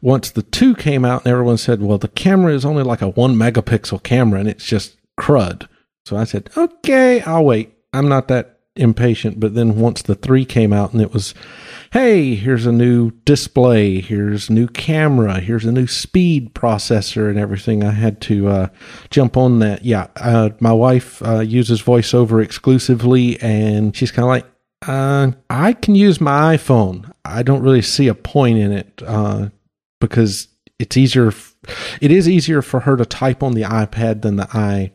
once the two came out, and everyone said, well, the camera is only like a one megapixel camera, and it's just crud. So I said, okay, I'll wait. I'm not that impatient. But then once the three came out, and it was hey, here's a new display, here's new camera, here's a new speed processor and everything. I had to uh, jump on that. Yeah, uh, my wife uh, uses VoiceOver exclusively, and she's kind of like, uh, I can use my iPhone. I don't really see a point in it uh, because it's easier. F- it is easier for her to type on the iPad than the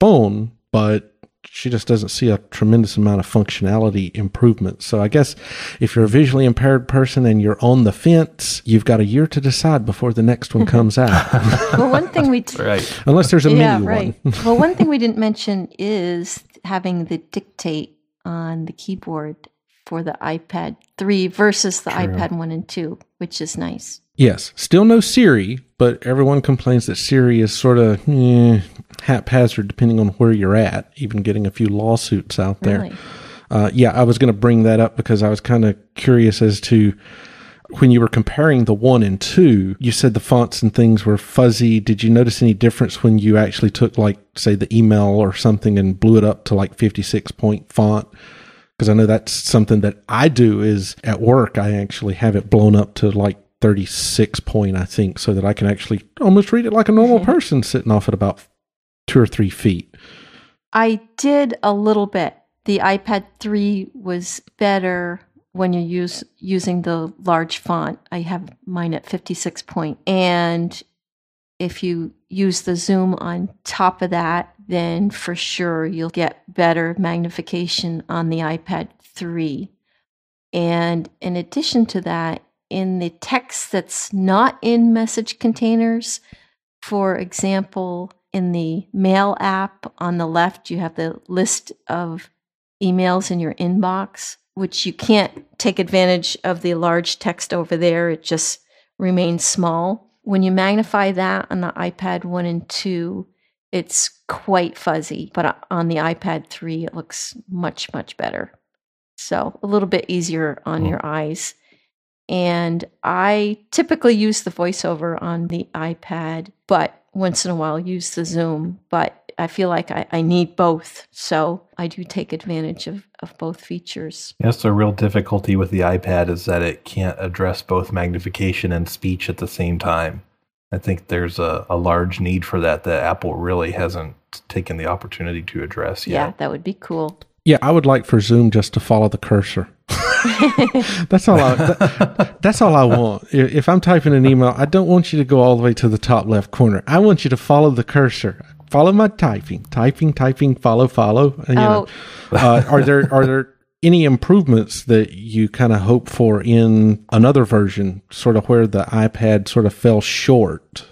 iPhone, but she just doesn't see a tremendous amount of functionality improvement. So I guess if you're a visually impaired person and you're on the fence, you've got a year to decide before the next one comes out. well, one thing we t- right unless there's a yeah, mini right. one. well, one thing we didn't mention is having the dictate on the keyboard for the iPad 3 versus the True. iPad 1 and 2, which is nice. Yes, still no Siri, but everyone complains that Siri is sort of eh, haphazard depending on where you're at, even getting a few lawsuits out there. Really? Uh, yeah, I was going to bring that up because I was kind of curious as to when you were comparing the one and two, you said the fonts and things were fuzzy. Did you notice any difference when you actually took, like, say, the email or something and blew it up to like 56 point font? Because I know that's something that I do is at work, I actually have it blown up to like 36 point, I think, so that I can actually almost read it like a normal person sitting off at about two or three feet. I did a little bit. The iPad 3 was better when you use using the large font. I have mine at 56 point. And if you use the zoom on top of that, then for sure you'll get better magnification on the iPad 3. And in addition to that, in the text that's not in message containers, for example, in the mail app on the left, you have the list of emails in your inbox, which you can't take advantage of the large text over there. It just remains small. When you magnify that on the iPad 1 and 2, it's quite fuzzy, but on the iPad 3, it looks much, much better. So a little bit easier on your eyes. And I typically use the voiceover on the iPad, but once in a while use the Zoom. But I feel like I, I need both. So I do take advantage of, of both features. Yes, the real difficulty with the iPad is that it can't address both magnification and speech at the same time. I think there's a, a large need for that that Apple really hasn't taken the opportunity to address yet. Yeah, that would be cool. Yeah, I would like for Zoom just to follow the cursor. that's all I. That, that's all I want. If I'm typing an email, I don't want you to go all the way to the top left corner. I want you to follow the cursor. Follow my typing, typing, typing. Follow, follow. You know, Oh. uh, are there are there any improvements that you kind of hope for in another version, sort of where the iPad sort of fell short?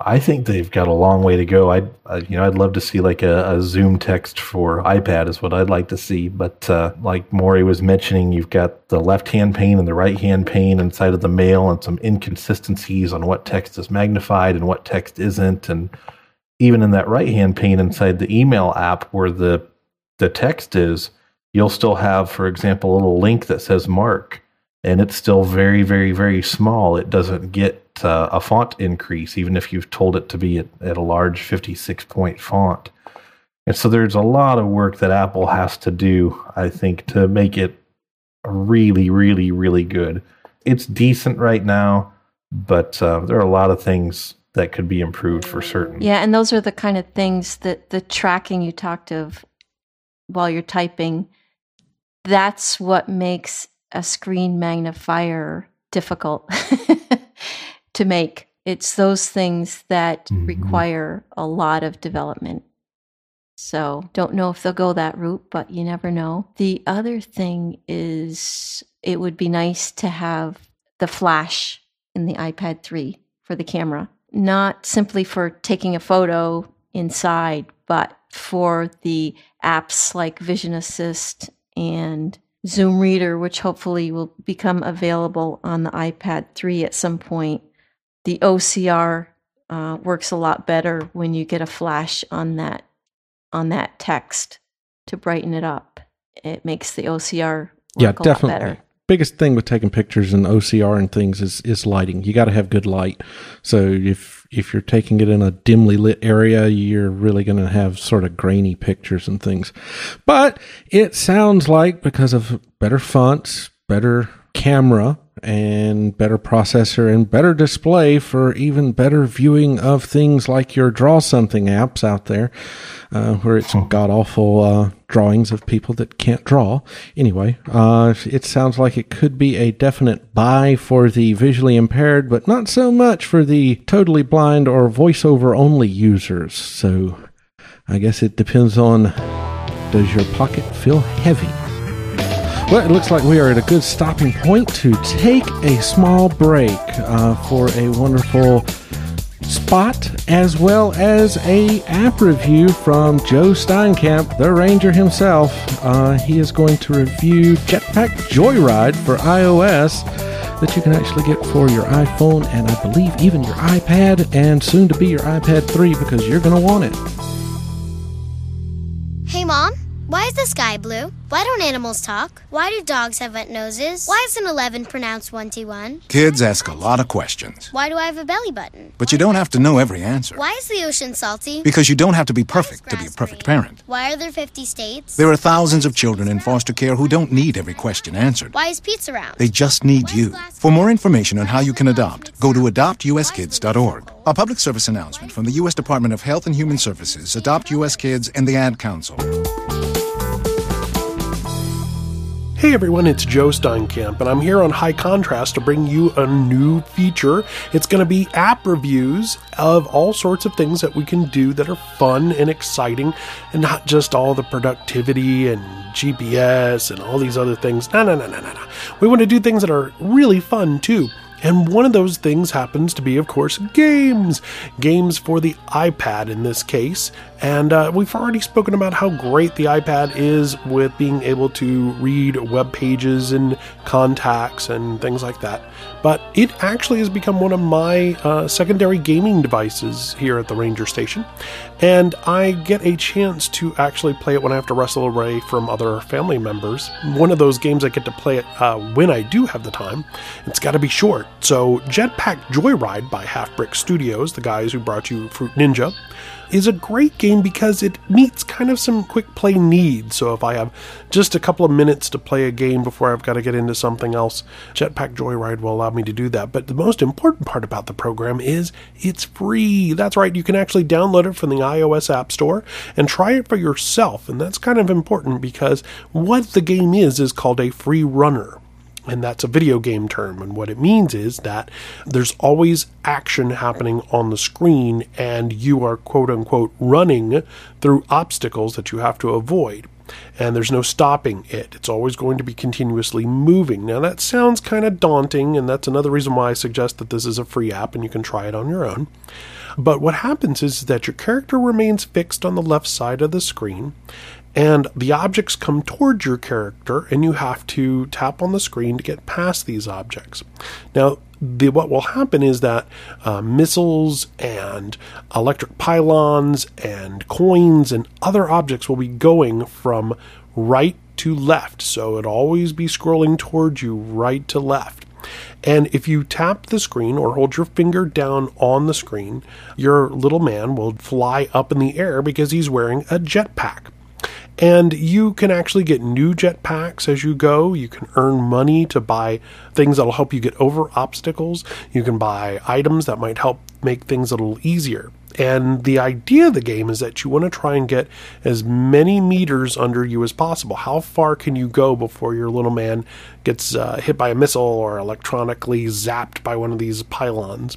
I think they've got a long way to go. I'd, you know, I'd love to see like a, a ZoomText for iPad is what I'd like to see. But uh, like Maury was mentioning, you've got the left-hand pane and the right-hand pane inside of the mail, and some inconsistencies on what text is magnified and what text isn't, and even in that right-hand pane inside the email app where the the text is, you'll still have, for example, a little link that says Mark, and it's still very, very, very small. It doesn't get uh, a font increase, even if you've told it to be at, at a large 56 point font. And so there's a lot of work that Apple has to do, I think, to make it really, really, really good. It's decent right now, but uh, there are a lot of things that could be improved for certain. Yeah, and those are the kind of things that the tracking you talked of while you're typing, that's what makes a screen magnifier difficult to make. It's those things that Mhm. require a lot of development. So, don't know if they'll go that route, but you never know. The other thing is it would be nice to have the flash in the iPad 3 for the camera, not simply for taking a photo inside, but for the apps like Vision Assist and Zoom Reader, which hopefully will become available on the iPad 3 at some point. The OCR uh, works a lot better when you get a flash on that on that text to brighten it up. It makes the OCR work yeah, a lot definitely. better. Biggest thing with taking pictures and OCR and things is is lighting. You got to have good light. So if if you're taking it in a dimly lit area, you're really going to have sort of grainy pictures and things. But it sounds like because of better fonts, better camera, and better processor and better display for even better viewing of things like your draw something apps out there, uh, where it's god awful uh, drawings of people that can't draw. Anyway, uh, it sounds like it could be a definite buy for the visually impaired, but not so much for the totally blind or voiceover only users. So I guess it depends on does your pocket feel heavy? Well, it looks like we are at a good stopping point to take a small break uh, for a wonderful spot as well as a app review from Joe Steinkamp, the Ranger himself. Uh, he is going to review Jetpack Joyride for iOS that you can actually get for your iPhone and I believe even your iPad and soon to be your iPad 3 because you're going to want it. Hey, Mom, why is the sky blue? Why don't animals talk? Why do dogs have wet noses? Why is an 11 pronounced 1T1? Kids ask a lot of questions, Why do I have a belly button? but you don't have to know every answer. Why is the ocean salty? Because you don't have to be perfect to be a perfect green? parent. Why are there 50 states? There are thousands of children in foster care who don't need every question answered. Why is pizza round? They just need you. For more information on how you can adopt, go to adoptuskids.org. A public service announcement from the U.S. Department of Health and Human Services, Adopt U.S. Kids, and the Ad Council. Hey everyone, it's Joe Steinkamp, and I'm here on High Contrast to bring you a new feature. It's going to be app reviews of all sorts of things that we can do that are fun and exciting, and not just all the productivity and GPS and all these other things. No, no, no, no, no, no. We want to do things that are really fun too. And one of those things happens to be, of course, games. Games for the iPad in this case. And uh, we've already spoken about how great the iPad is with being able to read web pages and contacts and things like that. But it actually has become one of my uh, secondary gaming devices here at the Ranger Station. And I get a chance to actually play it when I have to wrestle away from other family members. One of those games I get to play it uh, when I do have the time. It's got to be short. So, Jetpack Joyride by Halfbrick Studios, the guys who brought you Fruit Ninja, is a great game because it meets kind of some quick play needs. So if I have just a couple of minutes to play a game before I've got to get into something else, Jetpack Joyride will allow me to do that. But the most important part about the program is it's free. That's right, you can actually download it from the iOS App Store and try it for yourself. And that's kind of important because what the game is is called a free runner and that's a video game term. And what it means is that there's always action happening on the screen, and you are quote unquote running through obstacles that you have to avoid. And there's no stopping it. It's always going to be continuously moving. Now, that sounds kind of daunting, and that's another reason why I suggest that this is a free app and you can try it on your own. But what happens is that your character remains fixed on the left side of the screen, and the objects come towards your character, and you have to tap on the screen to get past these objects. Now, the, what will happen is that uh, missiles and electric pylons and coins and other objects will be going from right to left. So it'll always be scrolling towards you right to left. And if you tap the screen or hold your finger down on the screen, your little man will fly up in the air because he's wearing a jetpack. And you can actually get new jetpacks as you go. You can earn money to buy things that'll help you get over obstacles. You can buy items that might help make things a little easier. And the idea of the game is that you want to try and get as many meters under you as possible. How far can you go before your little man gets uh, hit by a missile or electronically zapped by one of these pylons?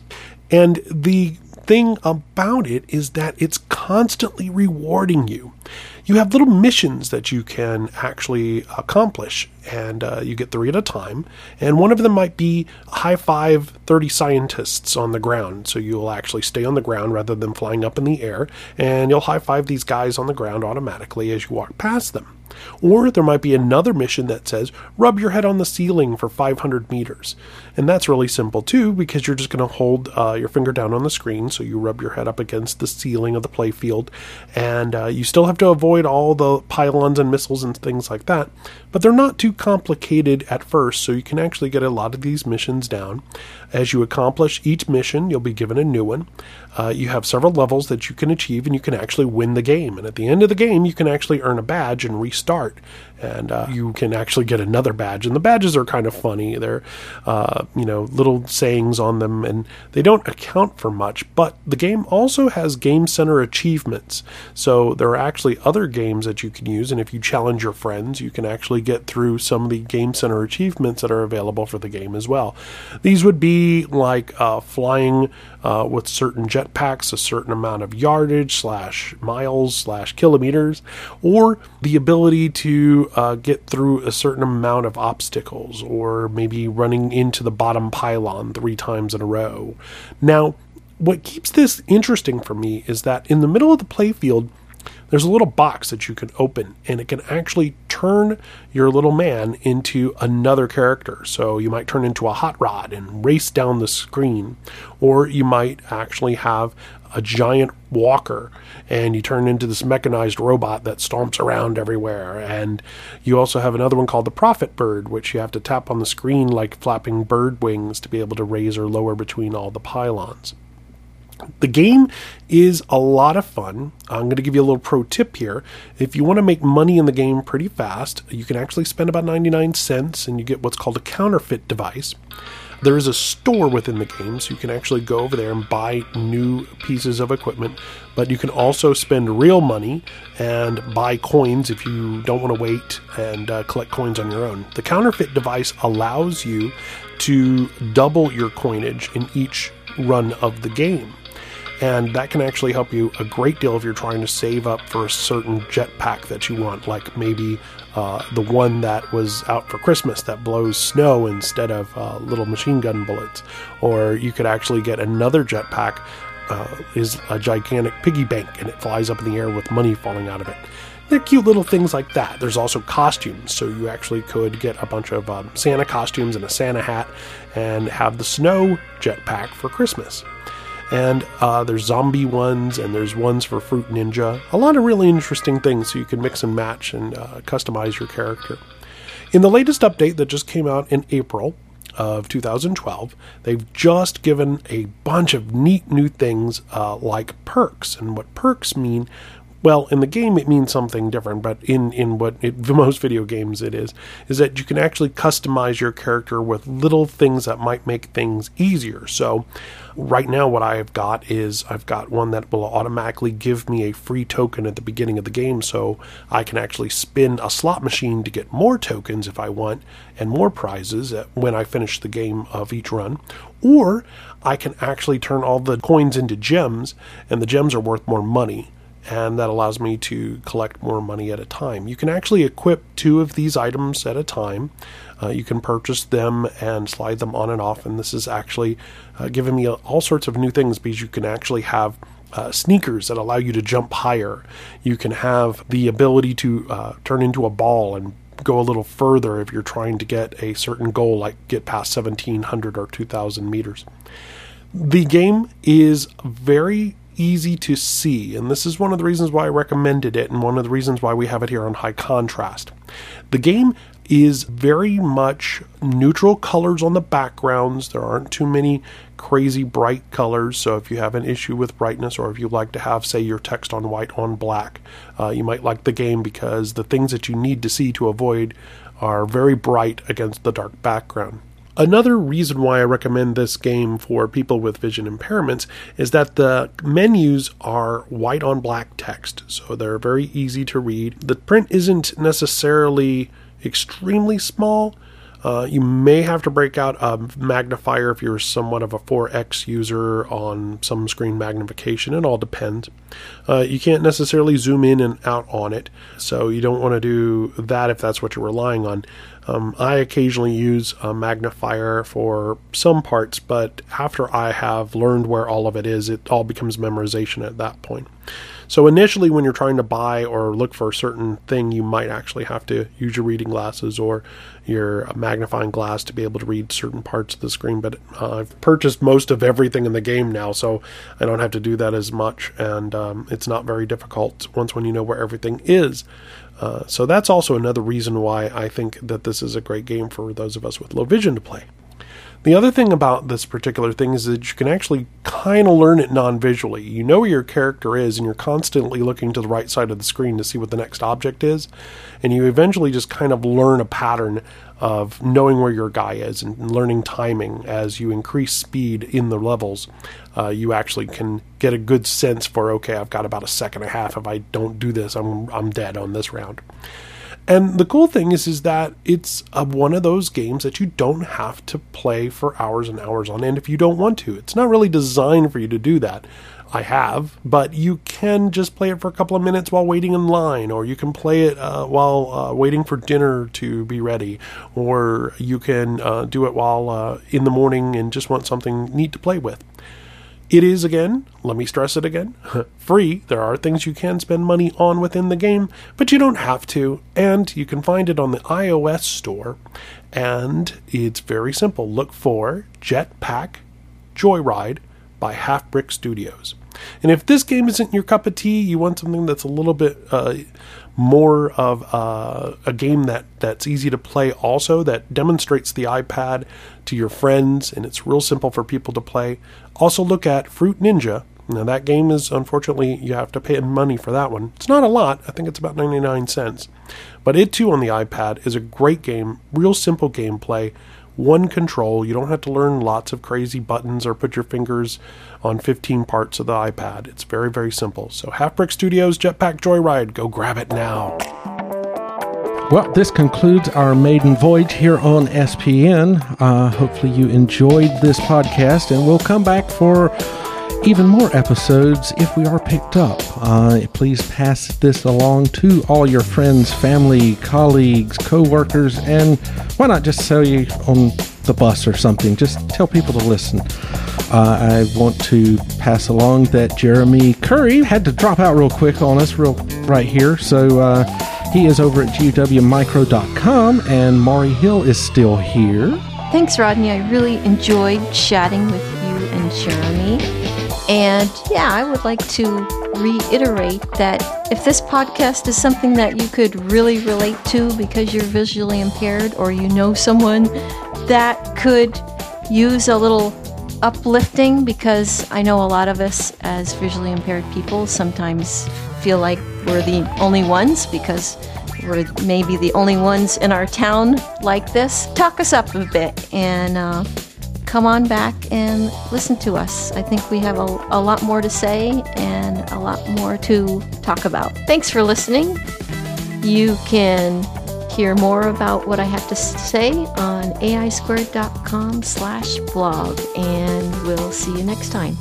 And the thing about it is that it's constantly rewarding you you have little missions that you can actually accomplish, and uh, you get three at a time. And one of them might be high five 30 scientists on the ground. So you'll actually stay on the ground rather than flying up in the air, and you'll high five these guys on the ground automatically as you walk past them. Or there might be another mission that says, rub your head on the ceiling for 500 meters. And that's really simple too, because you're just going to hold uh, your finger down on the screen. So you rub your head up against the ceiling of the playfield. And uh, you still have to avoid all the pylons and missiles and things like that. But they're not too complicated at first. So you can actually get a lot of these missions down. As you accomplish each mission, you'll be given a new one. Uh, you have several levels that you can achieve, and you can actually win the game. And at the end of the game, you can actually earn a badge and restart and uh, you can actually get another badge. And the badges are kind of funny. They're, uh, you know, little sayings on them, and they don't account for much. But the game also has Game Center achievements. So there are actually other games that you can use, and if you challenge your friends, you can actually get through some of the Game Center achievements that are available for the game as well. These would be like uh, flying uh, with certain jetpacks, a certain amount of yardage slash miles slash kilometers, or the ability to uh, get through a certain amount of obstacles, or maybe running into the bottom pylon three times in a row. Now, what keeps this interesting for me is that in the middle of the playfield, there's a little box that you can open and it can actually turn your little man into another character. So you might turn into a hot rod and race down the screen, or you might actually have a giant walker and you turn into this mechanized robot that stomps around everywhere. And you also have another one called the Profit Bird, which you have to tap on the screen like flapping bird wings to be able to raise or lower between all the pylons. The game is a lot of fun. I'm going to give you a little pro tip here. If you want to make money in the game pretty fast, you can actually spend about 99 cents and you get what's called a counterfeit device. There is a store within the game, so you can actually go over there and buy new pieces of equipment. But you can also spend real money and buy coins if you don't want to wait and uh, collect coins on your own. The counterfeit device allows you to double your coinage in each run of the game. And that can actually help you a great deal if you're trying to save up for a certain jetpack that you want, like maybe uh, the one that was out for Christmas that blows snow instead of uh, little machine gun bullets. Or you could actually get another jetpack, uh, is a gigantic piggy bank, and it flies up in the air with money falling out of it. They're cute little things like that. There's also costumes, so you actually could get a bunch of um, Santa costumes and a Santa hat and have the snow jetpack for Christmas. And uh, there's zombie ones, and there's ones for Fruit Ninja. A lot of really interesting things so you can mix and match and uh, customize your character. In the latest update that just came out in April of 2012, they've just given a bunch of neat new things uh, like perks. And what perks mean well, in the game it means something different, but in in what it, most video games it is is that you can actually customize your character with little things that might make things easier. So, right now what I have got is I've got one that will automatically give me a free token at the beginning of the game, so I can actually spin a slot machine to get more tokens if I want and more prizes when I finish the game of each run, or I can actually turn all the coins into gems, and the gems are worth more money and that allows me to collect more money at a time. You can actually equip two of these items at a time. Uh, you can purchase them and slide them on and off, and this is actually uh, giving me all sorts of new things because you can actually have uh, sneakers that allow you to jump higher. You can have the ability to uh, turn into a ball and go a little further if you're trying to get a certain goal, like get past 1700 or 2000 meters. The game is very easy to see, and this is one of the reasons why I recommended it, and one of the reasons why we have it here on high contrast. The game is very much neutral colors on the backgrounds. There aren't too many crazy bright colors. So if you have an issue with brightness, or if you like to have, say, your text on white on black, uh, you might like the game because the things that you need to see to avoid are very bright against the dark background. Another reason why I recommend this game for people with vision impairments is that the menus are white on black text, so they're very easy to read. The print isn't necessarily extremely small. Uh, you may have to break out a magnifier if you're somewhat of a 4x user on some screen magnification. It all depends. Uh, you can't necessarily zoom in and out on it, so you don't want to do that if that's what you're relying on. Um, I occasionally use a magnifier for some parts, but after I have learned where all of it is, it all becomes memorization at that point. So initially, when you're trying to buy or look for a certain thing, you might actually have to use your reading glasses or your magnifying glass to be able to read certain parts of the screen. But uh, I've purchased most of everything in the game now, so I don't have to do that as much, and um, it's not very difficult once when you know where everything is. Uh, so that's also another reason why I think that this is a great game for those of us with low vision to play. The other thing about this particular thing is that you can actually kind of learn it non visually. You know where your character is, and you're constantly looking to the right side of the screen to see what the next object is. And you eventually just kind of learn a pattern of knowing where your guy is and learning timing as you increase speed in the levels. Uh, you actually can get a good sense for okay, I've got about a second and a half. If I don't do this, I'm I'm dead on this round. And the cool thing is, is that it's a, one of those games that you don't have to play for hours and hours on end if you don't want to. It's not really designed for you to do that. I have, but you can just play it for a couple of minutes while waiting in line, or you can play it uh, while uh, waiting for dinner to be ready, or you can uh, do it while uh, in the morning and just want something neat to play with. It is, again, let me stress it again, free. There are things you can spend money on within the game, but you don't have to. And you can find it on the iOS store. And it's very simple. Look for Jetpack Joyride by Halfbrick Studios. And if this game isn't your cup of tea, you want something that's a little bit uh, more of uh, a game that, that's easy to play, also that demonstrates the iPad to your friends, and it's real simple for people to play. Also, look at Fruit Ninja. Now, that game is unfortunately, you have to pay money for that one. It's not a lot, I think it's about 99 cents. But it too on the iPad is a great game, real simple gameplay one control. You don't have to learn lots of crazy buttons or put your fingers on 15 parts of the iPad. It's very, very simple. So, Halfbrick Studios Jetpack Joyride, go grab it now. Well, this concludes our maiden voyage here on SPN. Uh, hopefully, you enjoyed this podcast, and we'll come back for even more episodes if we are picked up. Uh, please pass this along to all your friends, family, colleagues, co workers, and why not just sell you on the bus or something? Just tell people to listen. Uh, I want to pass along that Jeremy Curry had to drop out real quick on us, real right here. So uh, he is over at gwmicro.com, and Maury Hill is still here. Thanks, Rodney. I really enjoyed chatting with you and Jeremy. And yeah, I would like to reiterate that if this podcast is something that you could really relate to because you're visually impaired or you know someone that could use a little uplifting because I know a lot of us as visually impaired people sometimes feel like we're the only ones because we're maybe the only ones in our town like this. Talk us up a bit and uh, come on back and listen to us. I think we have a, a lot more to say and a lot more to talk about. Thanks for listening. You can hear more about what I have to say on aisquared.com slash blog, and we'll see you next time.